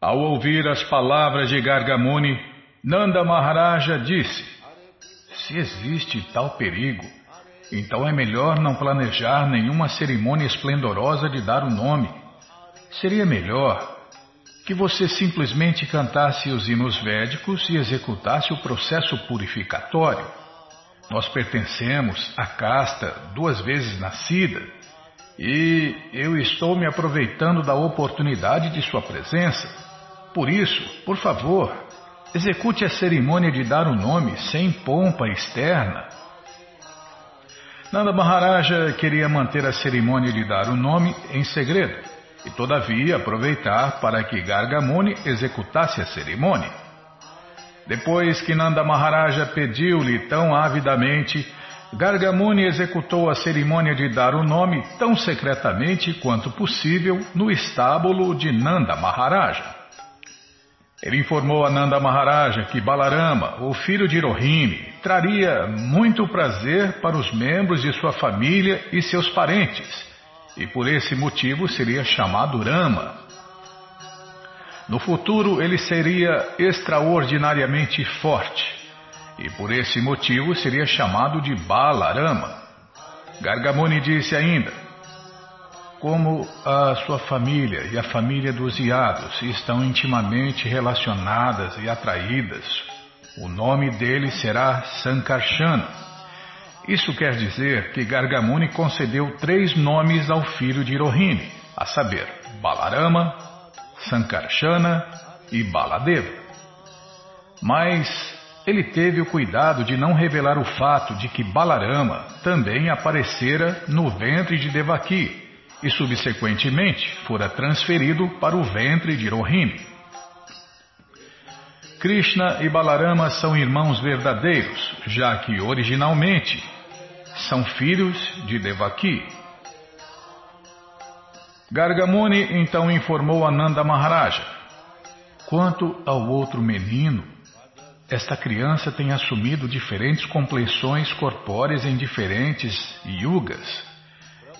Ao ouvir as palavras de Gargamuni, Nanda Maharaja disse: Se existe tal perigo, então é melhor não planejar nenhuma cerimônia esplendorosa de dar o nome. Seria melhor que você simplesmente cantasse os hinos védicos e executasse o processo purificatório. Nós pertencemos à casta duas vezes nascida e eu estou me aproveitando da oportunidade de sua presença. Por isso, por favor, execute a cerimônia de dar o nome sem pompa externa. Nanda Maharaja queria manter a cerimônia de dar o nome em segredo e todavia aproveitar para que Gargamuni executasse a cerimônia. Depois que Nanda Maharaja pediu-lhe tão avidamente, Gargamuni executou a cerimônia de dar o nome tão secretamente quanto possível no estábulo de Nanda Maharaja. Ele informou a Nanda Maharaja que Balarama, o filho de Rohini, traria muito prazer para os membros de sua família e seus parentes e por esse motivo seria chamado Rama. No futuro ele seria extraordinariamente forte e por esse motivo seria chamado de Balarama. Gargamuni disse ainda: Como a sua família e a família dos Iados estão intimamente relacionadas e atraídas, o nome dele será Sankarsana isso quer dizer que Gargamuni concedeu três nomes ao filho de Rohini, a saber, Balarama, Sankarsana e Baladeva. Mas ele teve o cuidado de não revelar o fato de que Balarama também aparecera no ventre de Devaki e subsequentemente fora transferido para o ventre de Rohini. Krishna e Balarama são irmãos verdadeiros, já que originalmente são filhos de Devaki. Gargamuni então informou Ananda Maharaja: Quanto ao outro menino, esta criança tem assumido diferentes complexões corpóreas em diferentes yugas.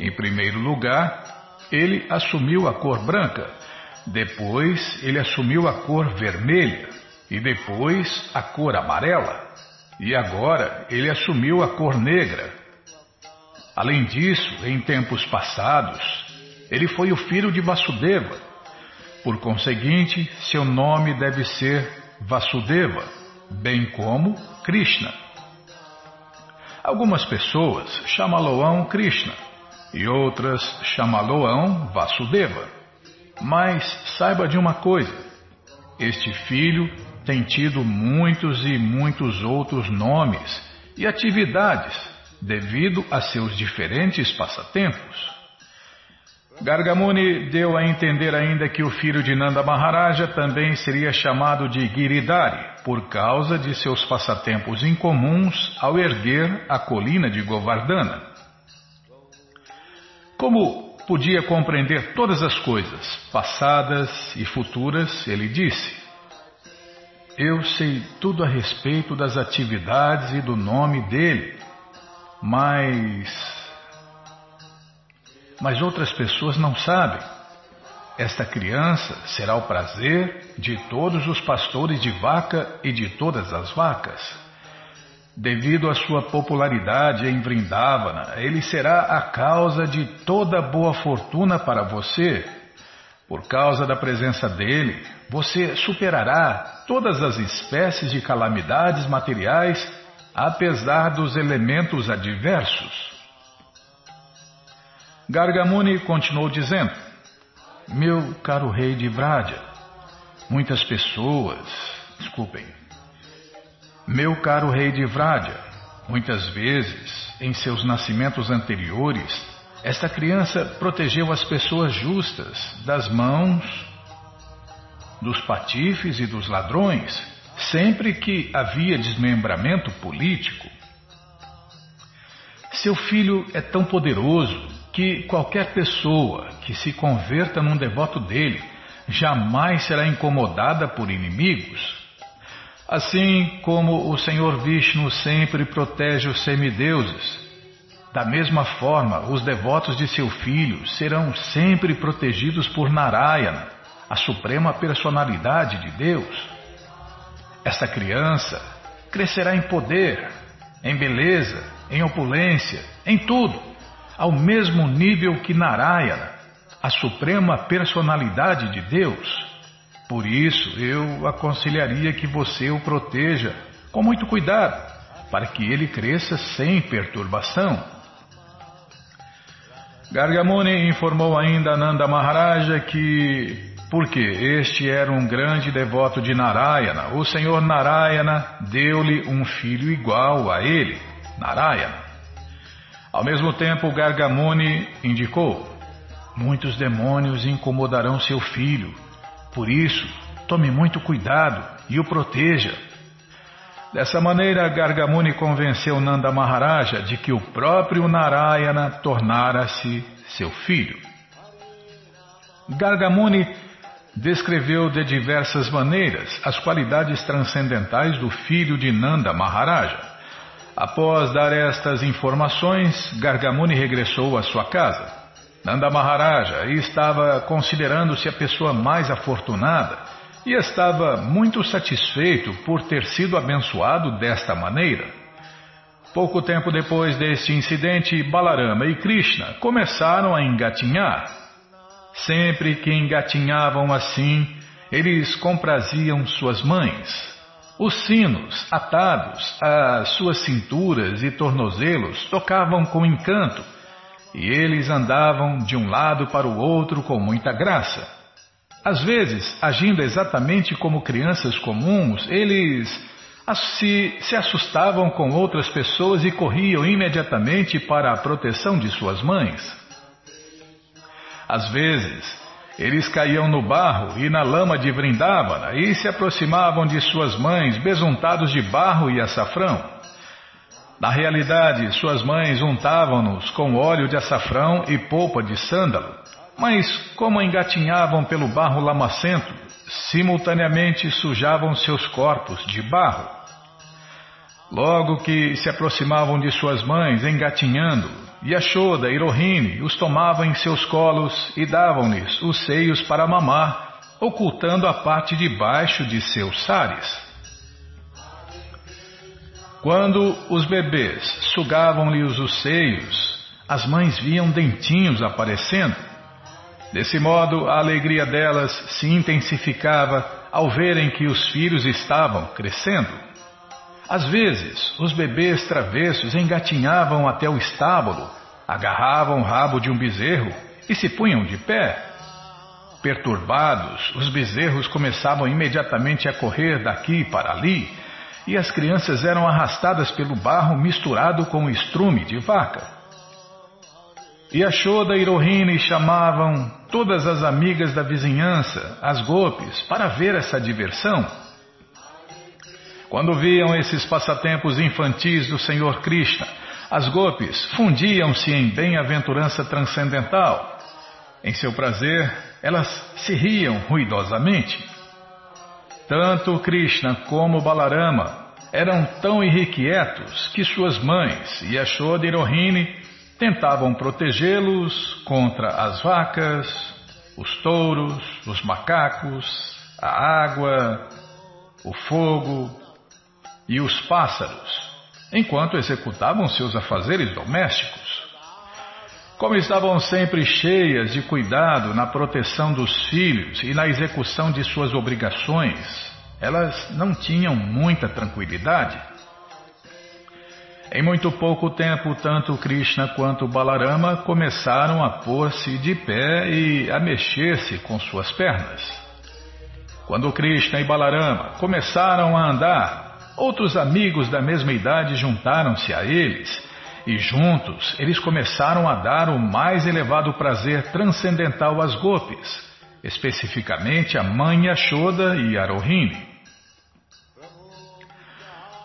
Em primeiro lugar, ele assumiu a cor branca, depois ele assumiu a cor vermelha e depois a cor amarela. E agora ele assumiu a cor negra, Além disso, em tempos passados, ele foi o filho de Vasudeva. Por conseguinte, seu nome deve ser Vasudeva, bem como Krishna. Algumas pessoas chamá-lo-ão Krishna e outras chamá-lo-ão Vasudeva. Mas saiba de uma coisa: este filho tem tido muitos e muitos outros nomes e atividades devido a seus diferentes passatempos. Gargamuni deu a entender ainda que o filho de Nanda Maharaja também seria chamado de Giridhari, por causa de seus passatempos incomuns ao erguer a colina de Govardhana. Como podia compreender todas as coisas, passadas e futuras, ele disse: Eu sei tudo a respeito das atividades e do nome dele mas. Mas outras pessoas não sabem. Esta criança será o prazer de todos os pastores de vaca e de todas as vacas. Devido à sua popularidade em Vrindavana, ele será a causa de toda boa fortuna para você. Por causa da presença dele, você superará todas as espécies de calamidades materiais apesar dos elementos adversos. Gargamuni continuou dizendo: Meu caro rei de Vraja, muitas pessoas, desculpem, meu caro rei de Vraja, muitas vezes, em seus nascimentos anteriores, esta criança protegeu as pessoas justas das mãos dos patifes e dos ladrões sempre que havia desmembramento político. Seu filho é tão poderoso que qualquer pessoa que se converta num devoto dele jamais será incomodada por inimigos. Assim como o Senhor Vishnu sempre protege os semideuses, da mesma forma os devotos de seu filho serão sempre protegidos por Narayana, a suprema personalidade de Deus. Esta criança crescerá em poder, em beleza, em opulência, em tudo, ao mesmo nível que Narayana, a suprema personalidade de Deus. Por isso, eu aconselharia que você o proteja com muito cuidado, para que ele cresça sem perturbação. Gargamuni informou ainda Nanda Maharaja que, porque este era um grande devoto de Narayana, o Senhor Narayana deu-lhe um filho igual a ele, Narayana. Ao mesmo tempo, Gargamuni indicou: Muitos demônios incomodarão seu filho, por isso, tome muito cuidado e o proteja. Dessa maneira, Gargamuni convenceu Nanda Maharaja de que o próprio Narayana tornara-se seu filho. Gargamuni descreveu de diversas maneiras as qualidades transcendentais do filho de Nanda Maharaja. Após dar estas informações, Gargamuni regressou à sua casa. Nanda Maharaja estava considerando-se a pessoa mais afortunada e estava muito satisfeito por ter sido abençoado desta maneira. Pouco tempo depois deste incidente, Balarama e Krishna começaram a engatinhar. Sempre que engatinhavam assim, eles compraziam suas mães. Os sinos, atados às suas cinturas e tornozelos, tocavam com encanto, e eles andavam de um lado para o outro com muita graça. Às vezes, agindo exatamente como crianças comuns, eles se, se, assustavam com outras pessoas e corriam imediatamente para a proteção de suas mães. Às vezes, eles caíam no barro e na lama de Vrindavana e se aproximavam de suas mães besuntados de barro e açafrão. Na realidade, suas mães untavam-nos com óleo de açafrão e polpa de sândalo mas, como engatinhavam pelo barro lamacento, simultaneamente sujavam seus corpos de barro. Logo que se aproximavam de suas mães, engatinhando, Yashoda e Rohini os tomavam em seus colos e davam-lhes os seios para mamar, ocultando a parte de baixo de seus sares. Quando os bebês sugavam-lhes os seios, as mães viam dentinhos aparecendo Desse modo, a alegria delas se intensificava ao verem que os filhos estavam crescendo. Às vezes, os bebês travessos engatinhavam até o estábulo, agarravam o rabo de um bezerro e se punham de pé. Perturbados, os bezerros começavam imediatamente a correr daqui para ali, e as crianças eram arrastadas pelo barro misturado com estrume de vaca. Yashoda e Rohini chamavam todas as amigas da vizinhança, as golpes, para ver essa diversão. Quando viam esses passatempos infantis do Senhor Krishna, as golpes fundiam-se em bem-aventurança transcendental. Em seu prazer, elas se riam ruidosamente. Tanto Krishna como Balarama eram tão irrequietos que suas mães, Yashoda e Rohini, tentavam protegê-los contra as vacas, os touros, os macacos, a água, o fogo e os pássaros, enquanto executavam seus afazeres domésticos. Como estavam sempre cheias de cuidado na proteção dos filhos e na execução de suas obrigações, elas não tinham muita tranquilidade. Em muito pouco tempo, tanto Krishna quanto Balarama começaram a pôr-se de pé e a mexer-se com suas pernas. Quando Krishna e Balarama começaram a andar, outros amigos da mesma idade juntaram-se a eles e juntos eles começaram a dar o mais elevado prazer transcendental às gopis, especificamente a mãe Yashoda e a Rohini.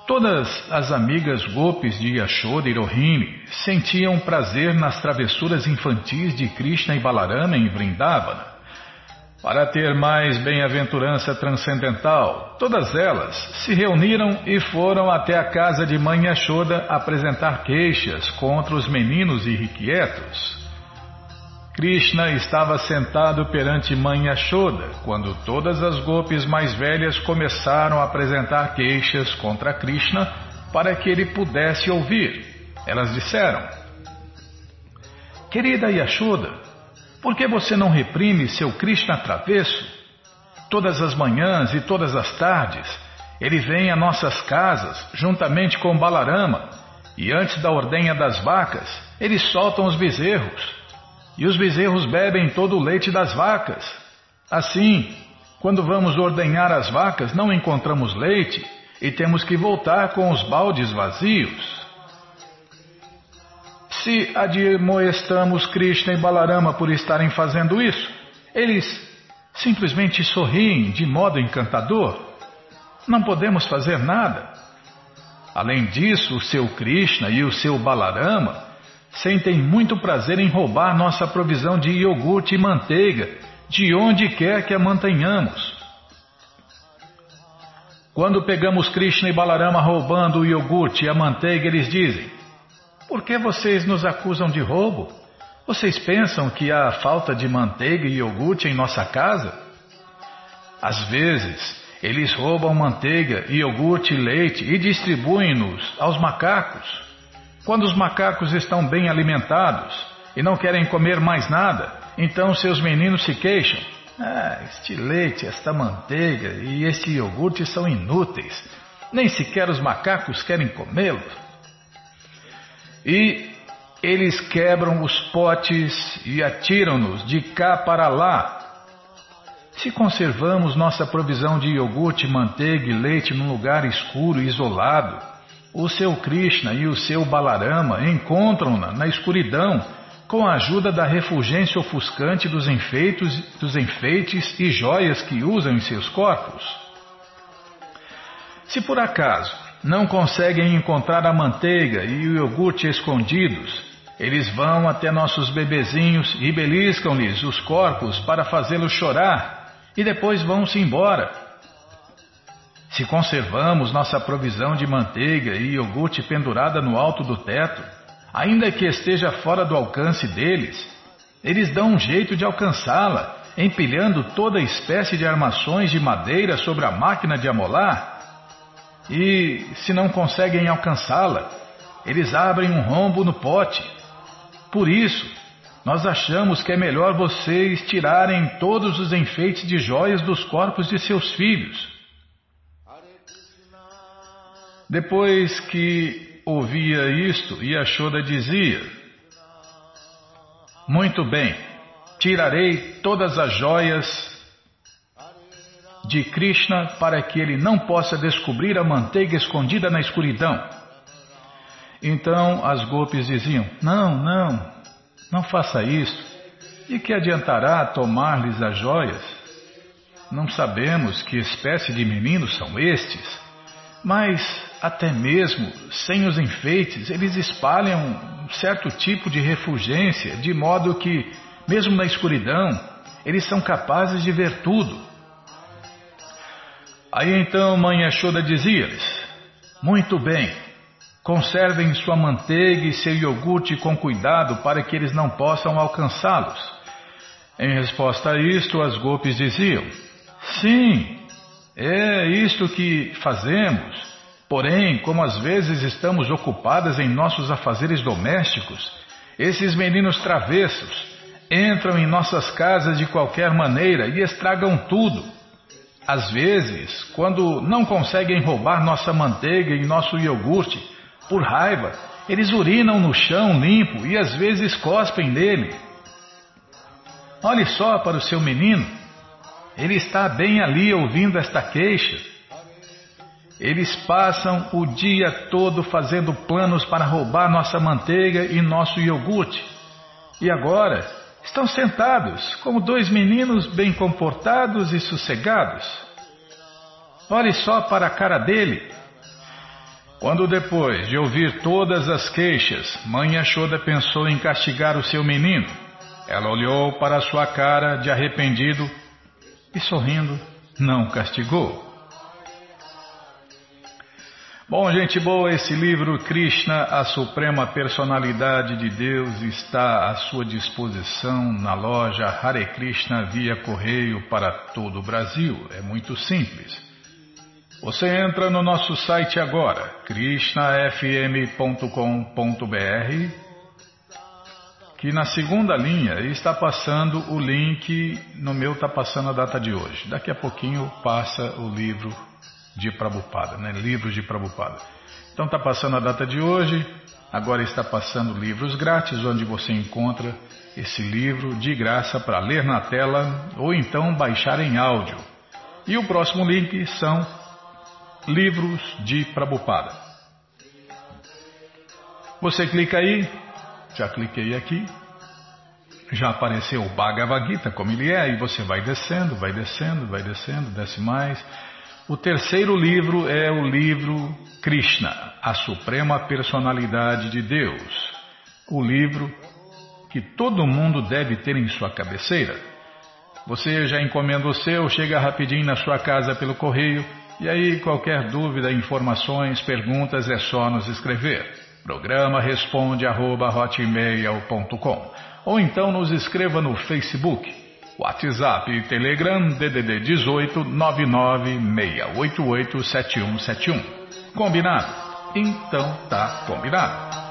Todas as amigas golpes de Yashoda e Rohini sentiam prazer nas travessuras infantis de Krishna e Balarama em Vrindavana. Para ter mais bem-aventurança transcendental, todas elas se reuniram e foram até a casa de Mãe Yashoda apresentar queixas contra os meninos irrequietos. Krishna estava sentado perante Mãe Yashoda quando todas as golpes mais velhas começaram a apresentar queixas contra Krishna para que ele pudesse ouvir. Elas disseram: Querida Yashoda, por que você não reprime seu Krishna travesso? Todas as manhãs e todas as tardes, ele vem a nossas casas juntamente com Balarama e antes da ordenha das vacas, eles soltam os bezerros e os bezerros bebem todo o leite das vacas. Assim, quando vamos ordenhar as vacas, não encontramos leite e temos que voltar com os baldes vazios. Se admoestamos Krishna e Balarama por estarem fazendo isso, eles simplesmente sorriem de modo encantador. Não podemos fazer nada. Além disso, o seu Krishna e o seu Balarama sentem muito prazer em roubar nossa provisão de iogurte e manteiga, de onde quer que a mantenhamos. Quando pegamos Krishna e Balarama roubando o iogurte e a manteiga, eles dizem: Por que vocês nos acusam de roubo? Vocês pensam que há falta de manteiga e iogurte em nossa casa? Às vezes, eles roubam manteiga, iogurte e leite e distribuem-nos aos macacos. Quando os macacos estão bem alimentados e não querem comer mais nada, então seus meninos se queixam. Ah, este leite, esta manteiga e este iogurte são inúteis. Nem sequer os macacos querem comê-los. E eles quebram os potes e atiram-nos de cá para lá. Se conservamos nossa provisão de iogurte, manteiga e leite num lugar escuro e isolado, o seu Krishna e o seu Balarama encontram-na na escuridão com a ajuda da refulgência ofuscante dos, enfeitos, dos enfeites e joias que usam em seus corpos. Se por acaso não conseguem encontrar a manteiga e o iogurte escondidos, eles vão até nossos bebezinhos e beliscam-lhes os corpos para fazê-los chorar e depois vão-se embora. Se conservamos nossa provisão de manteiga e iogurte pendurada no alto do teto, ainda que esteja fora do alcance deles, eles dão um jeito de alcançá-la, empilhando toda espécie de armações de madeira sobre a máquina de amolar. E, se não conseguem alcançá-la, eles abrem um rombo no pote. Por isso, nós achamos que é melhor vocês tirarem todos os enfeites de joias dos corpos de seus filhos depois que ouvia isto, Yashoda dizia: Muito bem, tirarei todas as joias de Krishna para que ele não possa descobrir a manteiga escondida na escuridão. Então as golpes diziam: Não, não, não faça isso. De que adiantará tomar-lhes as joias? Não sabemos que espécie de meninos são estes, mas até mesmo sem os enfeites, eles espalham um certo tipo de refulgência, de modo que, mesmo na escuridão, eles são capazes de ver tudo. Aí então Mãe Yashoda dizia-lhes: Muito bem, conservem sua manteiga e seu iogurte com cuidado para que eles não possam alcançá-los. Em resposta a isto, as golpes diziam: Sim, é isto que fazemos. Porém, como às vezes estamos ocupadas em nossos afazeres domésticos, esses meninos travessos entram em nossas casas de qualquer maneira e estragam tudo. Às vezes, quando não conseguem roubar nossa manteiga e nosso iogurte, por raiva, eles urinam no chão limpo e às vezes cospem nele. Olhe só para o seu menino. Ele está bem ali ouvindo esta queixa. Eles passam o dia todo fazendo planos para roubar nossa manteiga e nosso iogurte. E agora estão sentados como dois meninos bem comportados e sossegados. Olhe só para a cara dele. Quando depois de ouvir todas as queixas, Mãe Yashoda pensou em castigar o seu menino, ela olhou para sua cara de arrependido e sorrindo, não castigou. Bom, gente boa, esse livro Krishna, a Suprema Personalidade de Deus, está à sua disposição na loja Hare Krishna via correio para todo o Brasil. É muito simples. Você entra no nosso site agora, krishnafm.com.br, que na segunda linha está passando o link, no meu está passando a data de hoje. Daqui a pouquinho passa o livro de Prabhupada, né? livros de Prabhupada. Então está passando a data de hoje, agora está passando livros grátis, onde você encontra esse livro de graça para ler na tela ou então baixar em áudio. E o próximo link são livros de Prabhupada. Você clica aí, já cliquei aqui, já apareceu o Bhagavad Gita como ele é, e você vai descendo, vai descendo, vai descendo, desce mais. O terceiro livro é o livro Krishna, a Suprema Personalidade de Deus. O livro que todo mundo deve ter em sua cabeceira. Você já encomenda o seu, chega rapidinho na sua casa pelo correio, e aí qualquer dúvida, informações, perguntas é só nos escrever. Programa responde arroba, ou então nos escreva no Facebook WhatsApp e Telegram DDD 18 996887171. Combinado? Então tá combinado.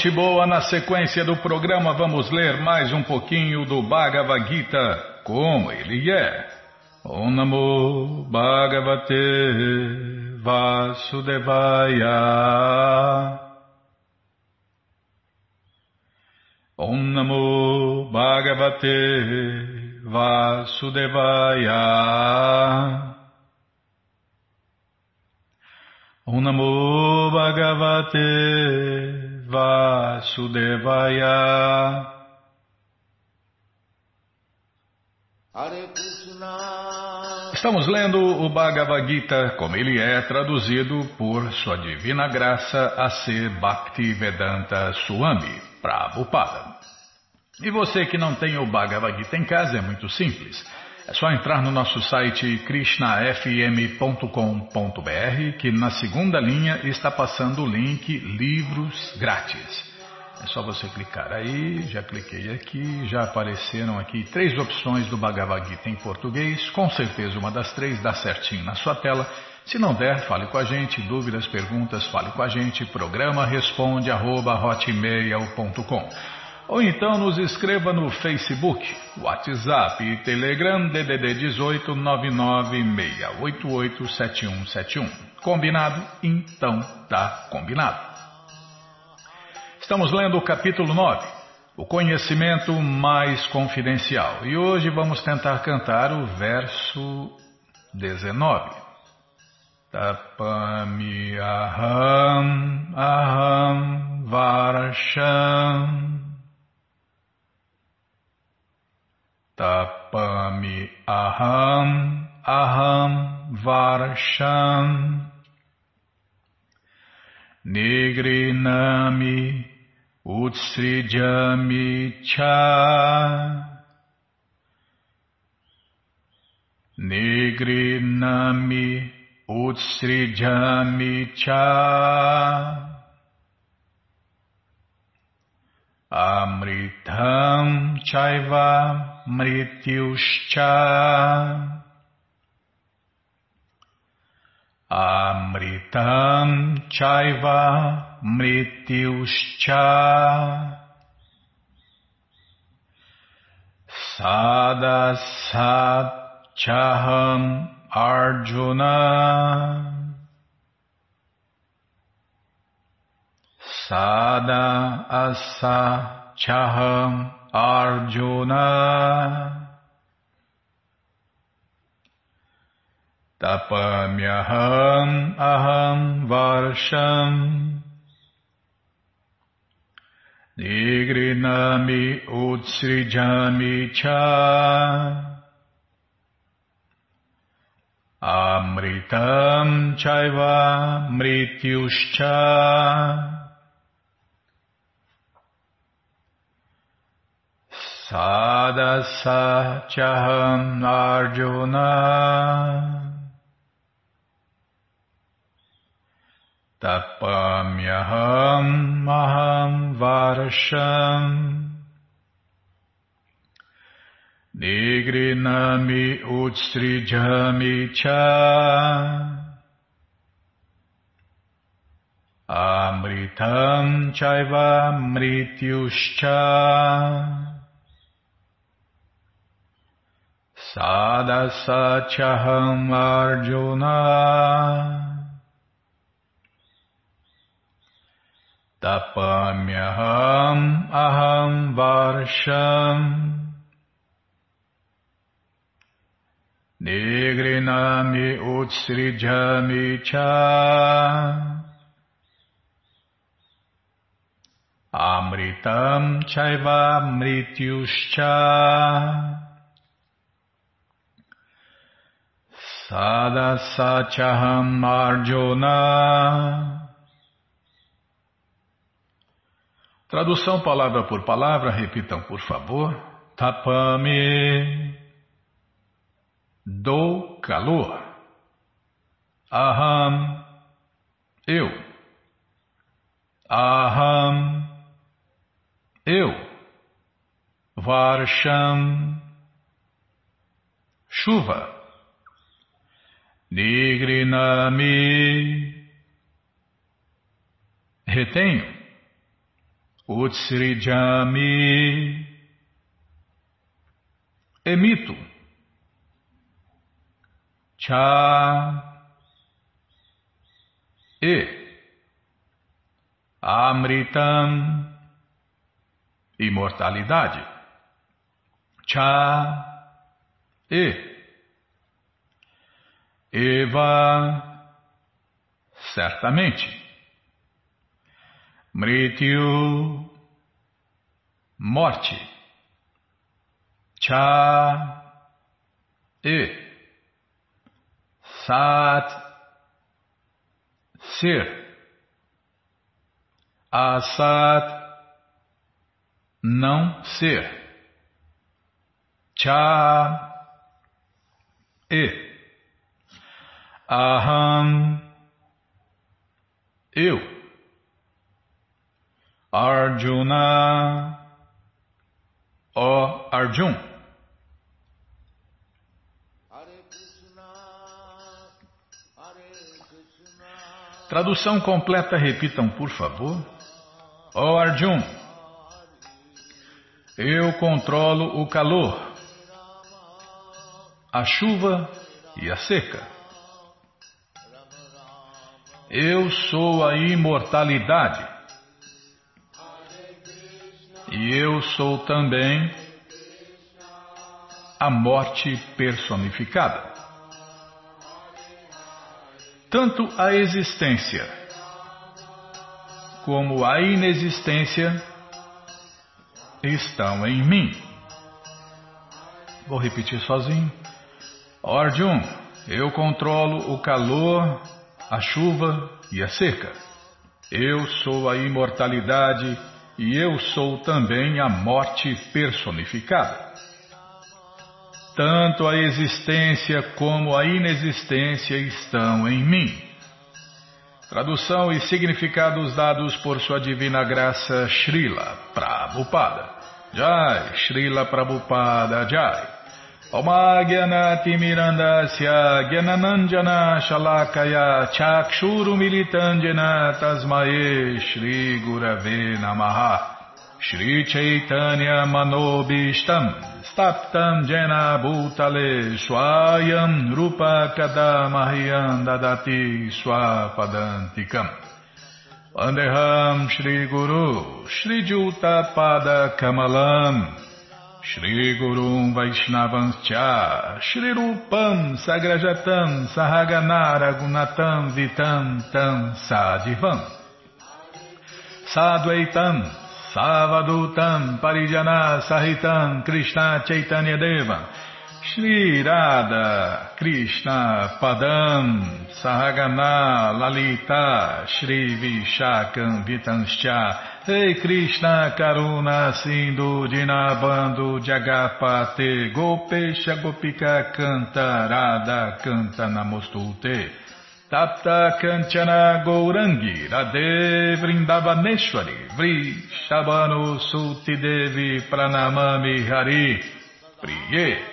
Gente boa, na sequência do programa vamos ler mais um pouquinho do Bhagavad Gita, como ele é. Om Namo Bhagavate Vasudevaya Om Namo Bhagavate Vasudevaya Om Namo Bhagavate Vasudevaya. Estamos lendo o Bhagavad Gita como ele é traduzido por Sua Divina Graça a ser Bhaktivedanta Swami Prabhupada. E você que não tem o Bhagavad Gita em casa é muito simples. É só entrar no nosso site krishnafm.com.br que na segunda linha está passando o link Livros Grátis. É só você clicar aí, já cliquei aqui, já apareceram aqui três opções do Bhagavad Gita em português, com certeza uma das três dá certinho na sua tela. Se não der, fale com a gente, dúvidas, perguntas, fale com a gente, programa responde arroba ou então nos escreva no Facebook, WhatsApp e Telegram DDD 18 996887171. Combinado? Então tá combinado. Estamos lendo o capítulo 9, o conhecimento mais confidencial. E hoje vamos tentar cantar o verso 19. Tapami aham aham varasham Tapami aham aham varsham. Nigrinami utsrijami cha. Nigrinami utsrijami cha. Amritam chaiva mrityuscha Amritam chaiva mrityuscha Sadasat chaham Arjuna Sada asa chaham Arjuna. Tapamyaham aham varsham. Nigrinami utsrijami cha. Amritam chaiva mrityuscha Sadasa chaham arjuna. Tapamyaham maham varasham Nigrinami utstrijami cha. Amritam chaiva mrityuscha Sadasachaham Arjuna. Tapamyaham aham varsham. Nigrinami utsrijami cha. Amritam chaiva mrityuscha Sadasachaham Arjuna Tradução palavra por palavra, repitam por favor. Tapame. Do calor. Aham. Eu. Aham. Eu. Varsham. Chuva. Nigrinami. Retenho. Utsrijami. Emito. Cha. E. Amritam. Imortalidade. Cha. E. Eva. Certamente. Mrityu, morte. Cha, e. Sat, ser. Asat, não ser. Cha, e. Aham, eu. Arjuna, ó Arjun. Tradução completa, repitam por favor. Ó Arjun, eu controlo o calor, a chuva e a seca. Eu sou a imortalidade. E eu sou também a morte personificada. Tanto a existência como a inexistência estão em mim. Vou repetir sozinho. Arjun, eu controlo o calor, a chuva e a seca. Eu sou a imortalidade e eu sou também a morte personificada. Tanto a existência como a inexistência estão em mim. Tradução e significados dados por Sua Divina Graça Srila Prabhupada. Jai, Srila Prabhupada Jai. Gyananandjana Shalakaya Chakshuru Militandjana Tasmae Shri Gurave Namaha. Shri Chaitanya Manobishtam Staptam Jena Bhutale Swayam Rupa Kadamahyam Dadati Swapadantikam. Vandeham Shri Gurum Vaishnavanscha Shri Rupam Sagrajatam Sahaganara Gunatam Vitam Tam Sadivam Sadvaitam Savadutam Parijana Sahitam Krishna Chaitanya Deva Shri Radha Krishna Padam Sahagana Lalita Shri Vishakam Vitanscha Rei Krishna Karuna Sindhu Dinabando Jagapate Gopesha Gopika Canta Radha Canta Namostute Tapta Kanchana Gourangi Radhe Vrindavaneshwari Vri Shabano Suti Devi Pranamami Hari Priye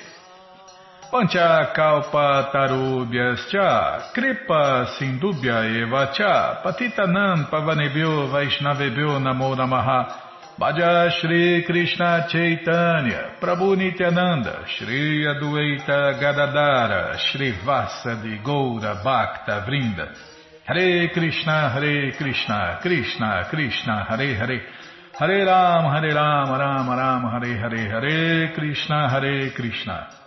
Pancha kalpa tarubhyascha kripa sindubhya eva cha patitanam pavanebhyo vaishnavebhyo namo namaha. Bhaja Shri Krishna Chaitanya Prabhu Nityananda Shri Adueita Gadadara Shri Vasa de Goura Bhakta Vrinda. Hare Krishna Hare Krishna Krishna Krishna Hare Hare. Hare Ram Hare Ram Ram Ram Hare Hare Hare Krishna Hare Krishna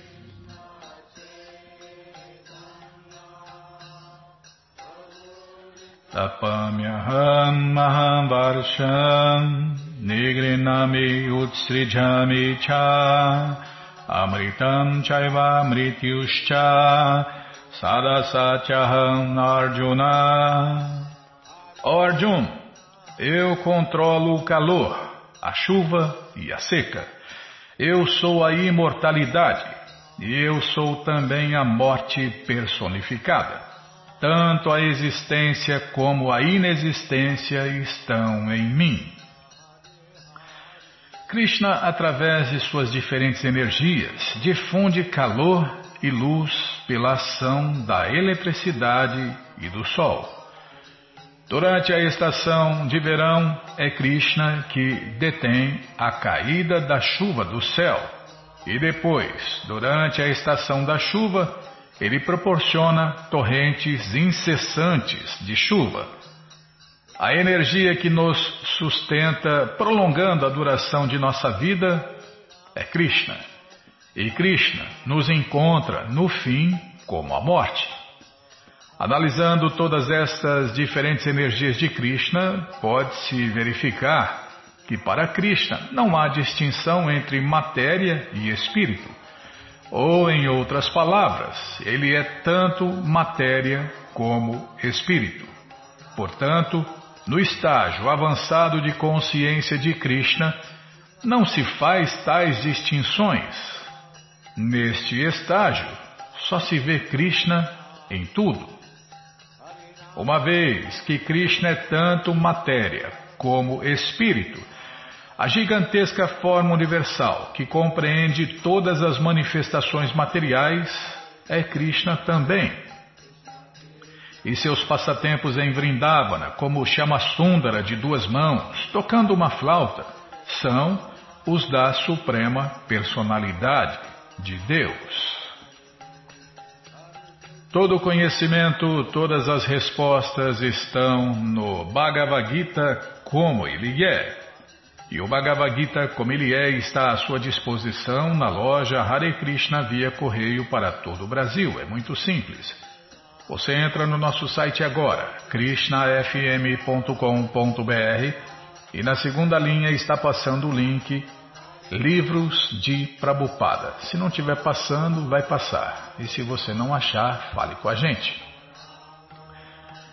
Tapamyaham maham varsham nigrinami utsrijami cha amritam chaiva mrityuscha sadasachaham arjuna Ó eu controlo o calor, a chuva e a seca. Eu sou a imortalidade e eu sou também a morte personificada. Tanto a existência como a inexistência estão em mim. Krishna, através de suas diferentes energias, difunde calor e luz pela ação da eletricidade e do sol. Durante a estação de verão, é Krishna que detém a caída da chuva do céu. E depois, durante a estação da chuva, ele proporciona torrentes incessantes de chuva. A energia que nos sustenta, prolongando a duração de nossa vida, é Krishna. E Krishna nos encontra no fim como a morte. Analisando todas estas diferentes energias de Krishna, pode-se verificar que para Krishna não há distinção entre matéria e espírito. Ou, em outras palavras, ele é tanto matéria como espírito. Portanto, no estágio avançado de consciência de Krishna, não se faz tais distinções. Neste estágio, só se vê Krishna em tudo. Uma vez que Krishna é tanto matéria como espírito, a gigantesca forma universal, que compreende todas as manifestações materiais, é Krishna também. E seus passatempos em Vrindavana, como Chamasundara de duas mãos, tocando uma flauta, são os da Suprema Personalidade de Deus. Todo o conhecimento, todas as respostas estão no Bhagavad Gita como ele é. E o Bhagavad Gita, como ele é, está à sua disposição na loja Hare Krishna via correio para todo o Brasil. É muito simples. Você entra no nosso site agora, krishnafm.com.br, e na segunda linha está passando o link Livros de Prabupada. Se não estiver passando, vai passar. E se você não achar, fale com a gente.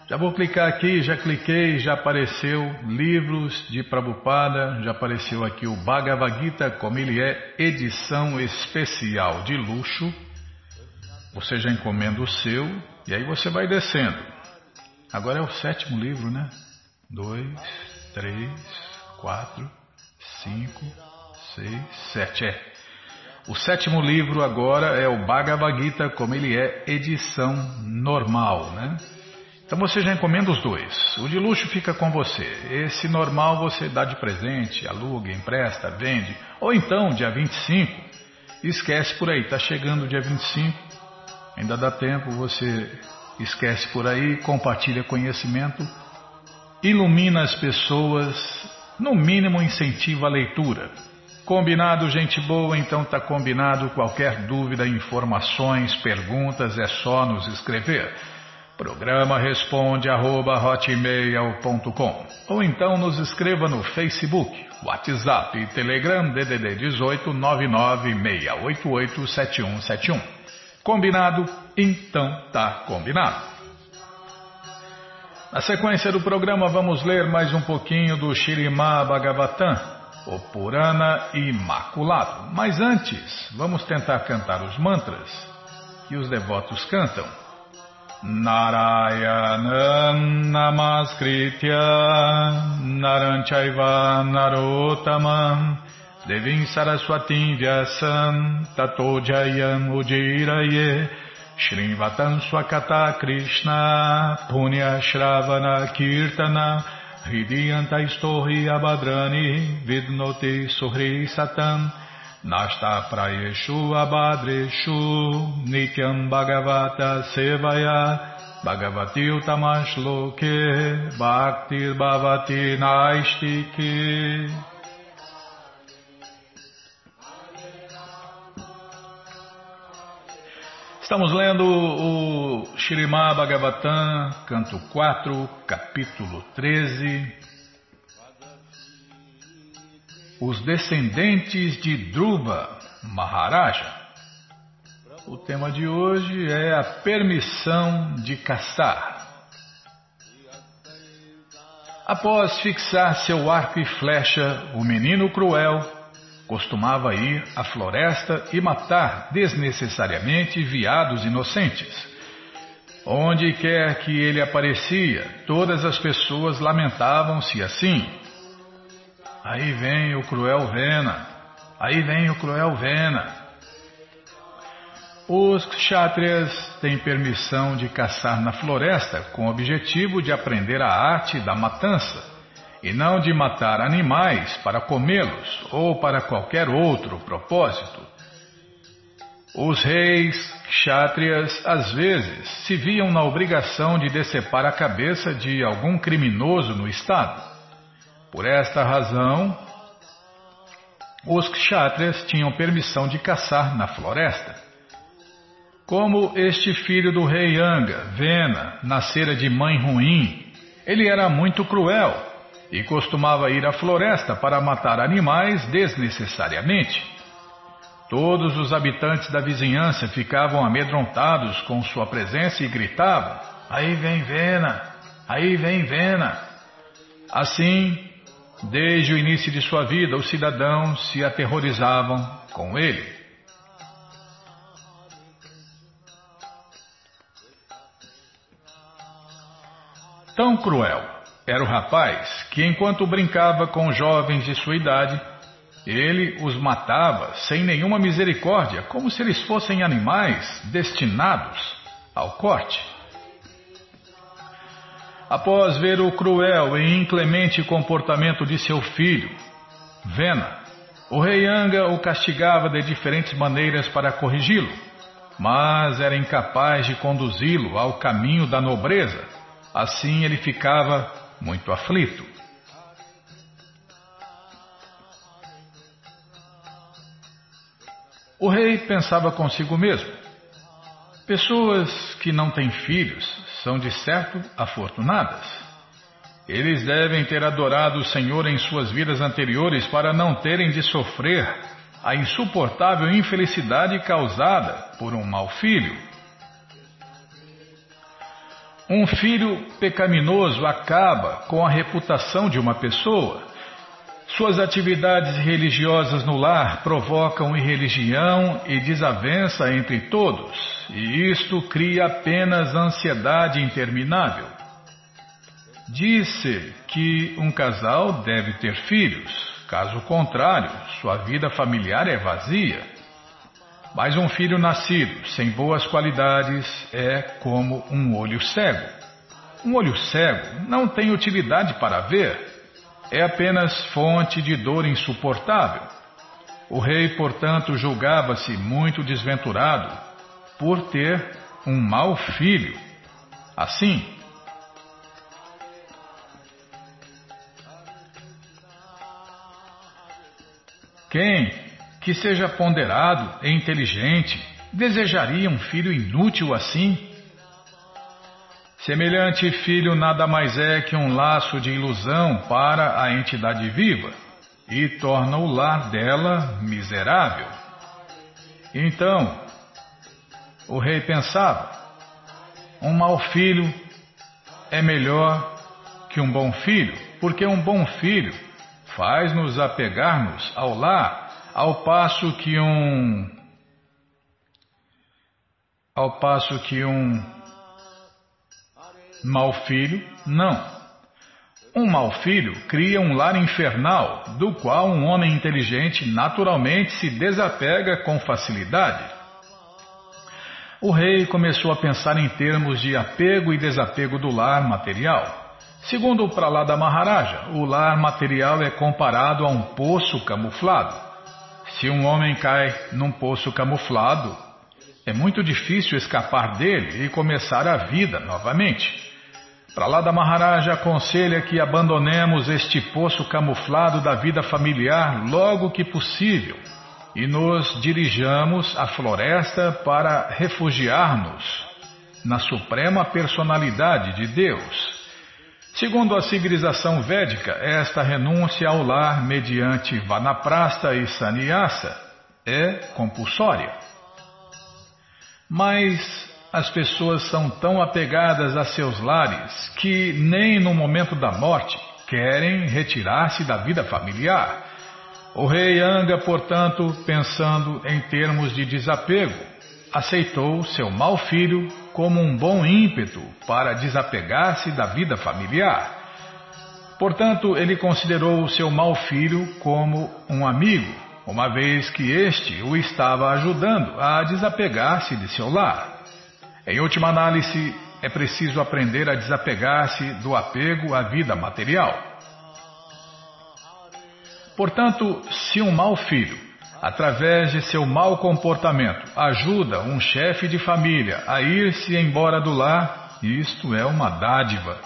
Já vou clicar aqui, já cliquei, já apareceu livros de Prabhupada, já apareceu aqui o Bhagavad Gita, como ele é, edição especial de luxo. Você já encomenda o seu e aí você vai descendo. Agora é o sétimo livro, né? Dois, três, quatro, cinco, seis, sete. É. O sétimo livro agora é o Bhagavad Gita, como ele é edição normal, né? Então você já encomenda os dois. O de luxo fica com você. Esse normal você dá de presente, aluga, empresta, vende. Ou então, dia 25, esquece por aí, está chegando o dia 25, ainda dá tempo, você esquece por aí, compartilha conhecimento, ilumina as pessoas, no mínimo incentiva a leitura. Combinado, gente boa? Então tá combinado. Qualquer dúvida, informações, perguntas, é só nos escrever. Programa responde arroba, hotmail.com ou então nos escreva no Facebook, WhatsApp e Telegram DDD 18 996887171. Combinado? Então tá combinado. Na sequência do programa vamos ler mais um pouquinho do Shirimá Bhagavatam o Purana Imaculado. Mas antes, vamos tentar cantar os mantras que os devotos cantam. Narayanam Namaskritya Naranchaiva Narotamam Devim Saraswatim Vyasam Tato Jayam Ujiraye Shrivatam Swakata Krishna Punya Shravana Kirtana Hridiyantaistohi abadrani vidnoti suhri satam nasta prayeshu abadreshu nityam bhagavata sevaya bhagavati utamashloke bhaktir bhavati naistike Estamos lendo o Shirimá Bhagavatam, canto 4, capítulo 13. Os descendentes de Dhruva Maharaja. O tema de hoje é a permissão de caçar. Após fixar seu arco e flecha, o menino cruel costumava ir à floresta e matar desnecessariamente viados inocentes. Onde quer que ele aparecia, todas as pessoas lamentavam-se assim. Aí vem o cruel Vena, aí vem o cruel Vena. Os kshatriyas têm permissão de caçar na floresta com o objetivo de aprender a arte da matança e não de matar animais para comê-los ou para qualquer outro propósito. Os reis, kshatriyas, às vezes se viam na obrigação de decepar a cabeça de algum criminoso no estado. Por esta razão, os kshatriyas tinham permissão de caçar na floresta. Como este filho do rei Anga, Vena, nascera de mãe ruim, ele era muito cruel e costumava ir à floresta para matar animais desnecessariamente. Todos os habitantes da vizinhança ficavam amedrontados com sua presença e gritavam: Aí vem Vena! Aí vem Vena! Assim, desde o início de sua vida, os cidadãos se aterrorizavam com ele. Tão cruel era o rapaz que, enquanto brincava com jovens de sua idade, ele os matava sem nenhuma misericórdia, como se eles fossem animais destinados ao corte. Após ver o cruel e inclemente comportamento de seu filho, Vena, o rei Anga o castigava de diferentes maneiras para corrigi-lo, mas era incapaz de conduzi-lo ao caminho da nobreza. Assim ele ficava muito aflito. O rei pensava consigo mesmo: pessoas que não têm filhos são de certo afortunadas. Eles devem ter adorado o Senhor em suas vidas anteriores para não terem de sofrer a insuportável infelicidade causada por um mau filho. Um filho pecaminoso acaba com a reputação de uma pessoa. Suas atividades religiosas no lar provocam irreligião e desavença entre todos, e isto cria apenas ansiedade interminável. Disse que um casal deve ter filhos, caso contrário, sua vida familiar é vazia. Mas um filho nascido sem boas qualidades é como um olho cego. Um olho cego não tem utilidade para ver, é apenas fonte de dor insuportável. O rei, portanto, julgava-se muito desventurado por ter um mau filho. Assim, quem que seja ponderado e inteligente desejaria um filho inútil assim? Semelhante filho nada mais é que um laço de ilusão para a entidade viva e torna o lar dela miserável. Então, o rei pensava: um mau filho é melhor que um bom filho, porque um bom filho faz-nos apegar-nos ao lar, ao passo que um ao passo que um mau filho não. Um mau filho cria um lar infernal, do qual um homem inteligente naturalmente se desapega com facilidade. O rei começou a pensar em termos de apego e desapego do lar material. Segundo o Pralada Maharaja, o lar material é comparado a um poço camuflado. Se um homem cai num poço camuflado, é muito difícil escapar dele e começar a vida novamente. Pralada Maharaja aconselha que abandonemos este poço camuflado da vida familiar logo que possível e nos dirijamos à floresta para refugiar-nos na suprema personalidade de Deus. Segundo a civilização védica, esta renúncia ao lar mediante vanaprasta e sannyasa é compulsória. Mas as pessoas são tão apegadas a seus lares que nem no momento da morte querem retirar-se da vida familiar o rei Anga, portanto, pensando em termos de desapego, aceitou seu mau filho como um bom ímpeto para desapegar-se da vida familiar. Portanto, ele considerou o seu mau filho como um amigo, uma vez que este o estava ajudando a desapegar-se de seu lar. Em última análise, é preciso aprender a desapegar-se do apego à vida material. Portanto, se um mau filho, através de seu mau comportamento, ajuda um chefe de família a ir-se embora do lar, isto é uma dádiva.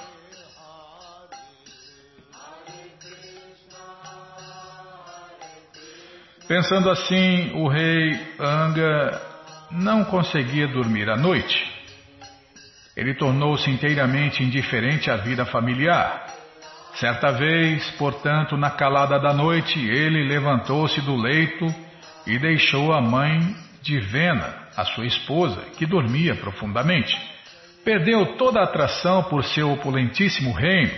Pensando assim, o rei Anga não conseguia dormir à noite. Ele tornou-se inteiramente indiferente à vida familiar. Certa vez, portanto, na calada da noite, ele levantou-se do leito e deixou a mãe de Vena, a sua esposa, que dormia profundamente. Perdeu toda a atração por seu opulentíssimo reino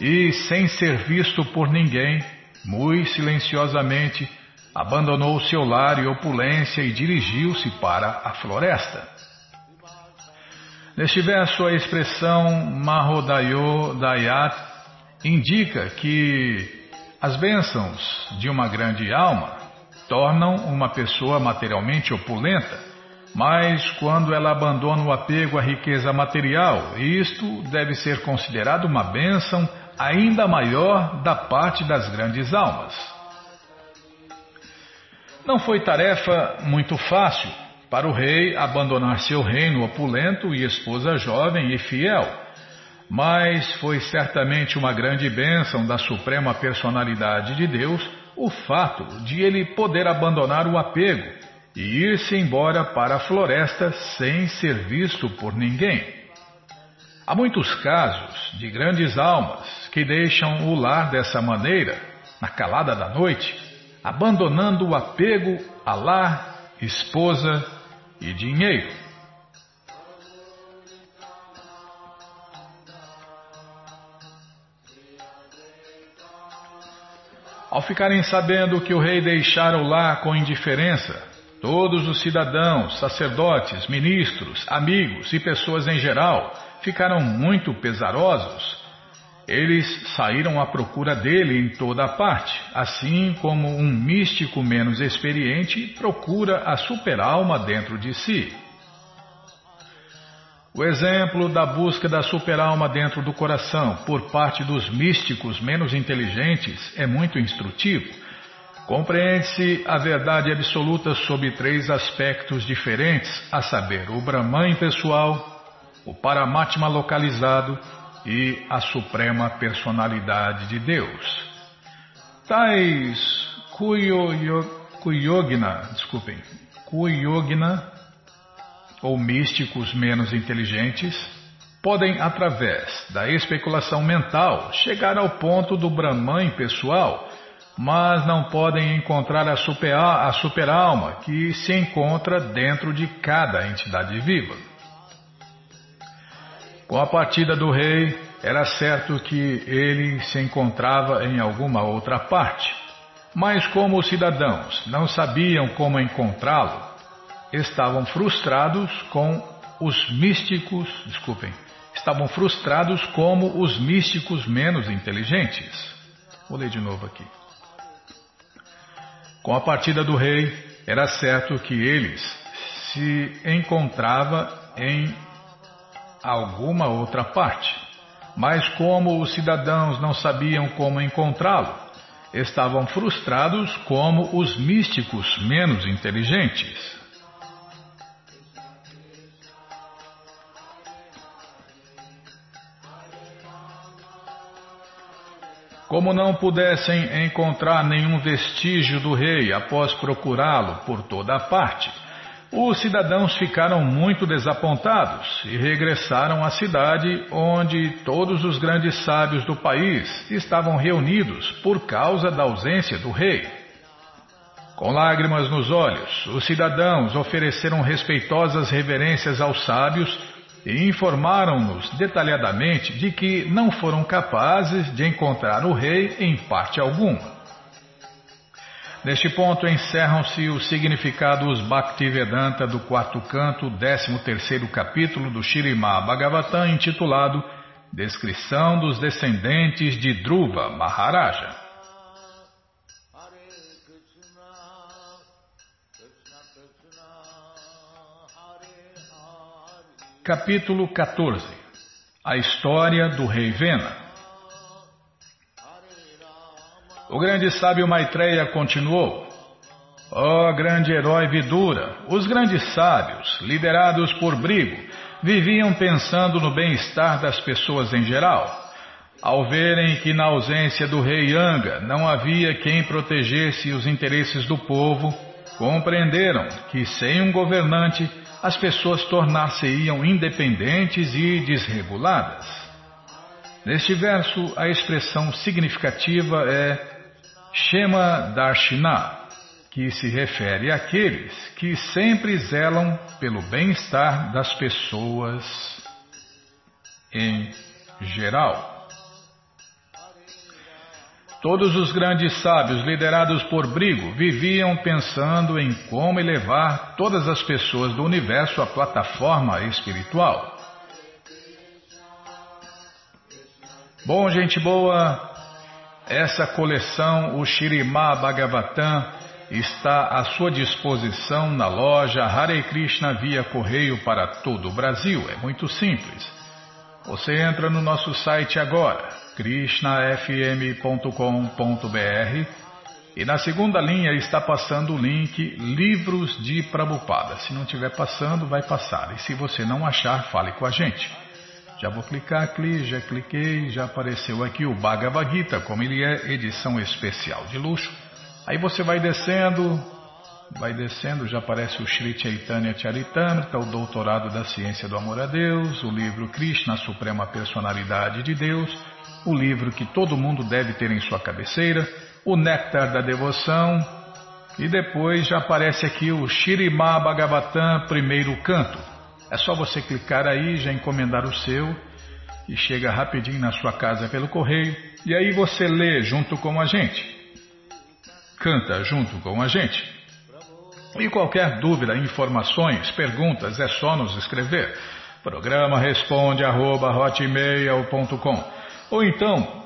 e, sem ser visto por ninguém, muito silenciosamente, abandonou seu lar e opulência e dirigiu-se para a floresta. Neste verso, a expressão Mahodayo Dayat indica que as bênçãos de uma grande alma tornam uma pessoa materialmente opulenta, mas quando ela abandona o apego à riqueza material, isto deve ser considerado uma bênção ainda maior da parte das grandes almas. Não foi tarefa muito fácil para o rei abandonar seu reino opulento e esposa jovem e fiel mas foi certamente uma grande bênção da Suprema Personalidade de Deus o fato de ele poder abandonar o apego e ir-se embora para a floresta sem ser visto por ninguém. Há muitos casos de grandes almas que deixam o lar dessa maneira, na calada da noite, abandonando o apego a lar, esposa e dinheiro. Ao ficarem sabendo que o rei deixara o lar com indiferença, todos os cidadãos, sacerdotes, ministros, amigos e pessoas em geral ficaram muito pesarosos. Eles saíram à procura dele em toda parte, assim como um místico menos experiente procura a superalma dentro de si. O exemplo da busca da superalma dentro do coração por parte dos místicos menos inteligentes é muito instrutivo. Compreende-se a verdade absoluta sob três aspectos diferentes, a saber, o Brahman pessoal, o Paramatma localizado e a Suprema Personalidade de Deus. Tais Kuyogna, desculpem, Kuyogna, ou místicos menos inteligentes, podem, através da especulação mental, chegar ao ponto do Brahman pessoal, mas não podem encontrar a super-alma que se encontra dentro de cada entidade viva. Com a partida do rei, era certo que ele se encontrava em alguma outra parte. Mas como os cidadãos não sabiam como encontrá-lo, estavam frustrados com os místicos, desculpem, estavam frustrados como os místicos menos inteligentes. Vou ler de novo aqui. Com a partida do rei, era certo que eles se encontrava em alguma outra parte. Mas como os cidadãos não sabiam como encontrá-lo, estavam frustrados como os místicos menos inteligentes. Como não pudessem encontrar nenhum vestígio do rei após procurá-lo por toda a parte, os cidadãos ficaram muito desapontados e regressaram à cidade onde todos os grandes sábios do país estavam reunidos por causa da ausência do rei. Com lágrimas nos olhos, os cidadãos ofereceram respeitosas reverências aos sábios e informaram-nos detalhadamente de que não foram capazes de encontrar o rei em parte alguma. Neste ponto encerram-se os significados Bhaktivedanta do quarto canto, décimo terceiro capítulo do Shirimá Bhagavatam, intitulado Descrição dos descendentes de Dhruva Maharaja. Capítulo 14 A história do rei Vena o grande sábio Maitreya continuou: Ó oh, grande herói Vidura, os grandes sábios, liderados por Brigo, viviam pensando no bem-estar das pessoas em geral. Ao verem que na ausência do rei Anga não havia quem protegesse os interesses do povo, compreenderam que sem um governante as pessoas tornar-se-iam independentes e desreguladas. Neste verso, a expressão significativa é Shema Darshina, que se refere àqueles que sempre zelam pelo bem-estar das pessoas em geral. Todos os grandes sábios liderados por Brigo viviam pensando em como elevar todas as pessoas do universo à plataforma espiritual. Bom, gente boa, essa coleção, o Shirimá Bhagavatam, está à sua disposição na loja Hare Krishna via correio para todo o Brasil. É muito simples. Você entra no nosso site agora, krishnafm.com.br e na segunda linha está passando o link Livros de Prabhupada. Se não estiver passando, vai passar. E se você não achar, fale com a gente. Já vou clicar aqui, já cliquei, já apareceu aqui o Bhagavad Gita, como ele é edição especial de luxo. Aí você vai descendo, vai descendo, já aparece o Sri Chaitanya Charitamrita, o Doutorado da Ciência do Amor a Deus, o livro Krishna, a Suprema Personalidade de Deus, o livro que todo mundo deve ter em sua cabeceira, o Néctar da Devoção, e depois já aparece aqui o Shirimá Bhagavatam, primeiro canto. É só você clicar aí, já encomendar o seu e chega rapidinho na sua casa pelo correio e aí você lê junto com a gente. Canta junto com a gente. E qualquer dúvida, informações, perguntas, é só nos escrever. Programa responde arroba Ou então,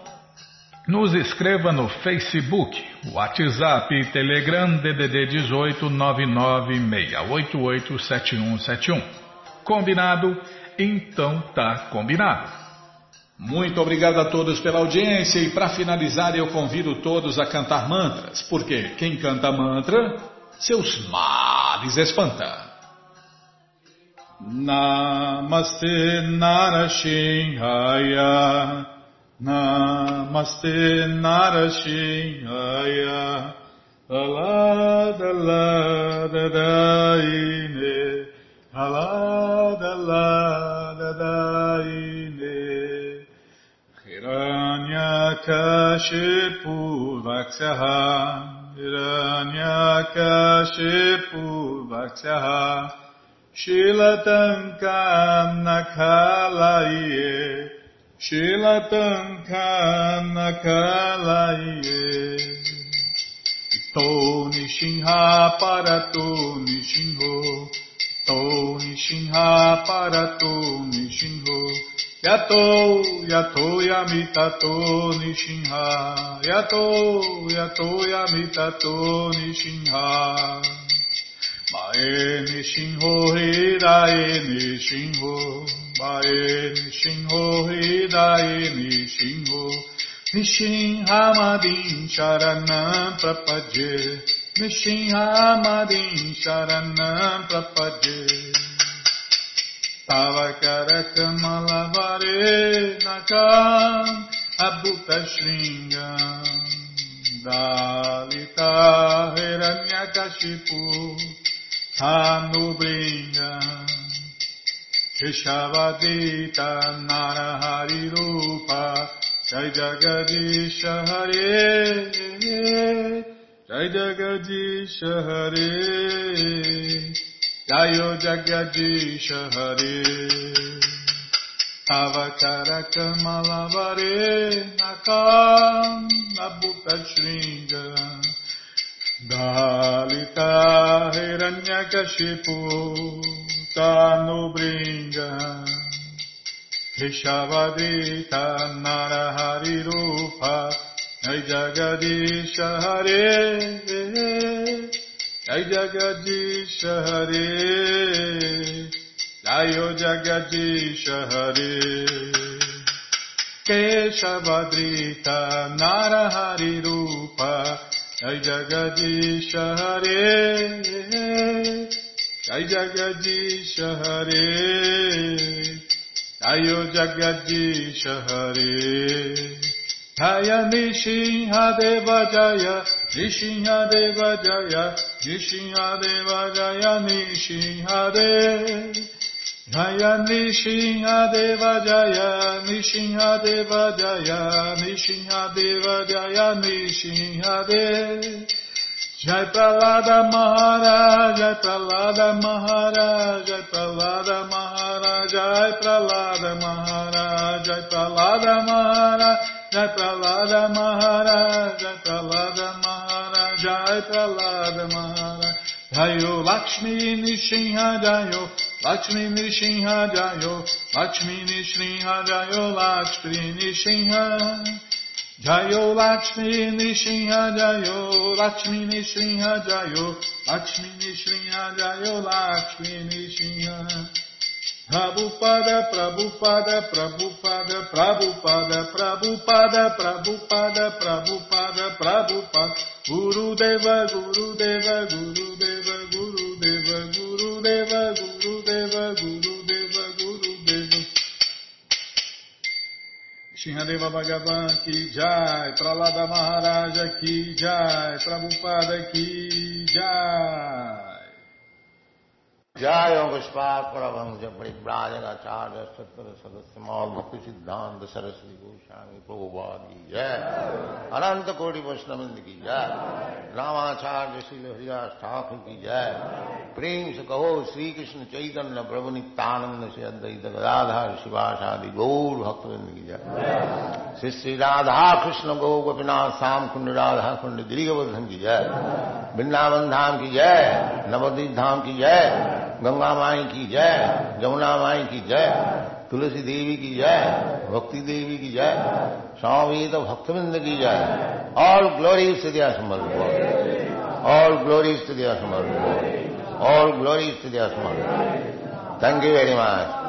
nos escreva no Facebook, WhatsApp Telegram DDD 18 996887171. Combinado? Então tá combinado. Muito obrigado a todos pela audiência e para finalizar eu convido todos a cantar mantras, porque quem canta mantra, seus males espanta. Namaste Narashinhaya Namaste Narashinhaya Alada, alada, daine. Hiranyakashipu vaksyaha. Hiranyakashipu vaksyaha. Shilatankam nakhalaye. nakala nakhalaye. Tô Nishinha para Tô Nishinho. Tô Nishinha Parato Nishinho Yato Yato Yamitato Nishinha Yato Yato Yamitato Nishinha Mae Nishinho Hidae Nishinho Mae Nishinho Hidae Nishinho Nishinhamadin Sharanam Prapadye Nishinhamadin Sharanam Prapadye Tavakara Kamalavare Nakam Abhuta Shringam Dalita Hiranyakashipu Anubringa Keshavadita Narahari Rupa Jai Jagadisha Hare Jai Jagadisha Hare Jayo Jagadish Hare Tavakara Kamalavare Nakam Nabuta Shringa Dalita Hiranyakashipu Tanubringa Rishavadita Narahari Rupa Jai Jagadish Hare Jai Jagadish हरे लायो जगदीश हरे केशवदृत नरहरिरूप जय जगदीश हरे जय जगदीश हरे लायो जगदीश हरे जय नृसिंहदेव जय Nishinhadeva Jaya, Nishinhadeva Jaya, Nishinhadeva. Jaya Nishinhadeva Jaya Nishinhadeva Jaya Nishinhadeva Jaya Nishinhadeva Jai Pralada Maharaj Jai Pralada Maharaj Jai Pralada Maharaj Jai Pralada Maharaj Jai Pralada Maharaj Jai Pralada Maharaj Jai Pralada Maharaj Jayo Lakshmi Nishinha Jayo Lakshmi Nishinha Jayo, Lakshmi Nishinha Jayo, Lakshmi Nishinha. Jayo Lakshmi Nishinha Jayo, Lakshmi Nishinha Jayo, Lakshmi Nishinha Jayo, Lakshmi Nishinha. Prabhupada, Prabhupada, Prabhupada, Prabhupada, Prabhupada, Prabhupada, Prabhupada, Prabhupada, Guru Deva, Guru Deva, Guru Deva, Guru Deva, Guru Deva, Guru Deva, Guru Deva, Guru Deva. Shinhadeva Bhagavan ki jai, Pralada Maharaja ki jai, Prabhupada ki jai. जय पुष्पात परमहंस परिव्राजक आचार्य सत्र सदस्य मौल भक्ति सिद्धांत सरस्वती गोस्वामी प्रभुपाद की जय अनंत कोटि वैष्णविंद की जय रामाचार्य श्री हरिदास ठाकुर की जय प्रेम से कहो श्री कृष्ण चैतन्य प्रभु नित्यानंद से अद्वैत गदाधार शिवाशादि गौर भक्तविंद की जय श्री श्री राधा कृष्ण गौ गोपीनाथ श्याम कुंड राधा कुंड गिरिवर्धन की जय वृंदावन धाम की जय नवदीप धाम की जय। गंगा माई की जय जमुना माई की जय, तुलसी देवी की जय, भक्ति देवी की जय, स्वामी तो भक्तविंद की जय। ऑल ग्लोरी स्थितिया समर्पण ऑल ग्लोरी स्थितिया समर्थ ऑल ग्लोरी स्थितिया समर्पण थैंक यू वेरी मच